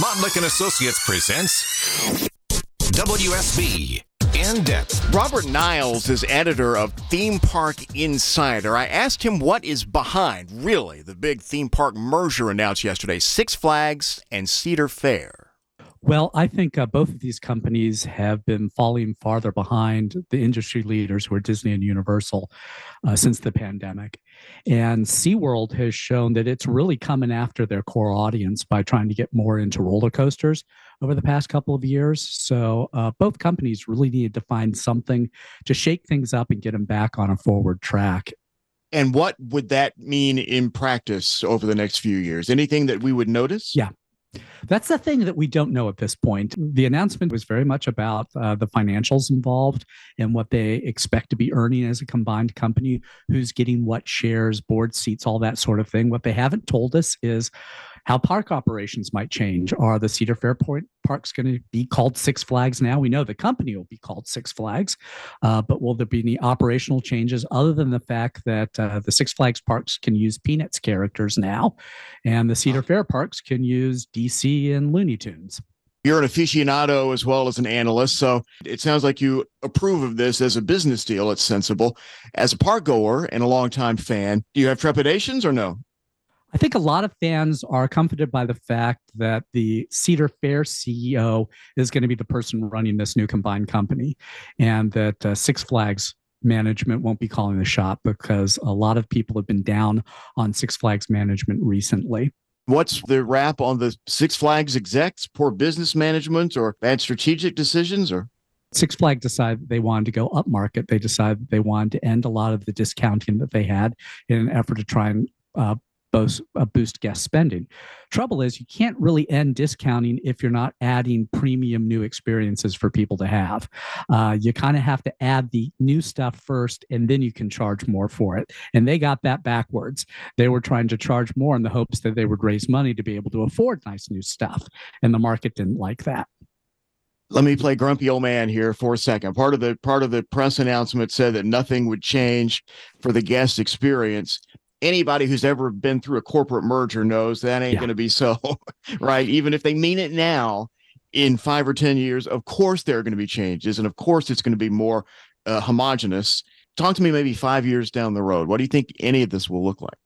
Montlick and Associates presents WSB in depth. Robert Niles is editor of Theme Park Insider. I asked him what is behind, really, the big theme park merger announced yesterday Six Flags and Cedar Fair. Well, I think uh, both of these companies have been falling farther behind the industry leaders who are Disney and Universal uh, since the pandemic. And SeaWorld has shown that it's really coming after their core audience by trying to get more into roller coasters over the past couple of years. So uh, both companies really needed to find something to shake things up and get them back on a forward track. And what would that mean in practice over the next few years? Anything that we would notice? Yeah. That's the thing that we don't know at this point. The announcement was very much about uh, the financials involved and what they expect to be earning as a combined company, who's getting what shares, board seats, all that sort of thing. What they haven't told us is how park operations might change. Are the Cedar Fair parks going to be called Six Flags now? We know the company will be called Six Flags, uh, but will there be any operational changes other than the fact that uh, the Six Flags parks can use Peanuts characters now, and the Cedar Fair parks can use DC and Looney Tunes? You're an aficionado as well as an analyst, so it sounds like you approve of this as a business deal. It's sensible. As a park goer and a longtime fan, do you have trepidations or no? I think a lot of fans are comforted by the fact that the Cedar Fair CEO is going to be the person running this new combined company, and that uh, Six Flags management won't be calling the shot because a lot of people have been down on Six Flags management recently. What's the rap on the Six Flags execs? Poor business management or bad strategic decisions or? Six Flags decided they wanted to go up market. They decided they wanted to end a lot of the discounting that they had in an effort to try and uh, boost, uh, boost guest spending. Trouble is, you can't really end discounting if you're not adding premium new experiences for people to have. Uh, you kind of have to add the new stuff first, and then you can charge more for it. And they got that backwards. They were trying to charge more in the hopes that they would raise money to be able to afford nice new stuff, and the market didn't like that let me play grumpy old man here for a second. Part of the part of the press announcement said that nothing would change for the guest experience anybody who's ever been through a corporate merger knows that ain't yeah. going to be so, right? Even if they mean it now, in five or 10 years, of course there are going to be changes. And of course it's going to be more uh, homogenous. Talk to me maybe five years down the road. What do you think any of this will look like?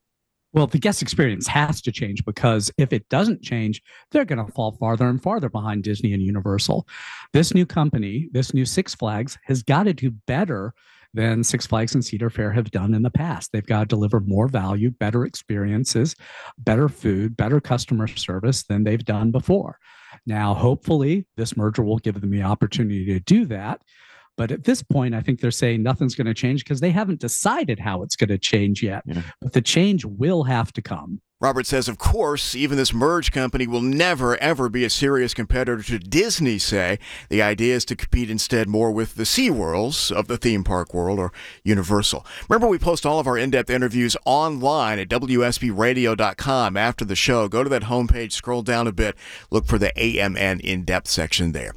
Well, the guest experience has to change because if it doesn't change, they're going to fall farther and farther behind Disney and Universal. This new company, this new Six Flags, has got to do better than Six Flags and Cedar Fair have done in the past. They've got to deliver more value, better experiences, better food, better customer service than they've done before. Now, hopefully, this merger will give them the opportunity to do that. But at this point, I think they're saying nothing's going to change because they haven't decided how it's going to change yet. Yeah. But the change will have to come. Robert says, of course, even this merge company will never, ever be a serious competitor to Disney, say. The idea is to compete instead more with the SeaWorlds of the theme park world or Universal. Remember, we post all of our in depth interviews online at WSBRadio.com after the show. Go to that homepage, scroll down a bit, look for the AMN in depth section there.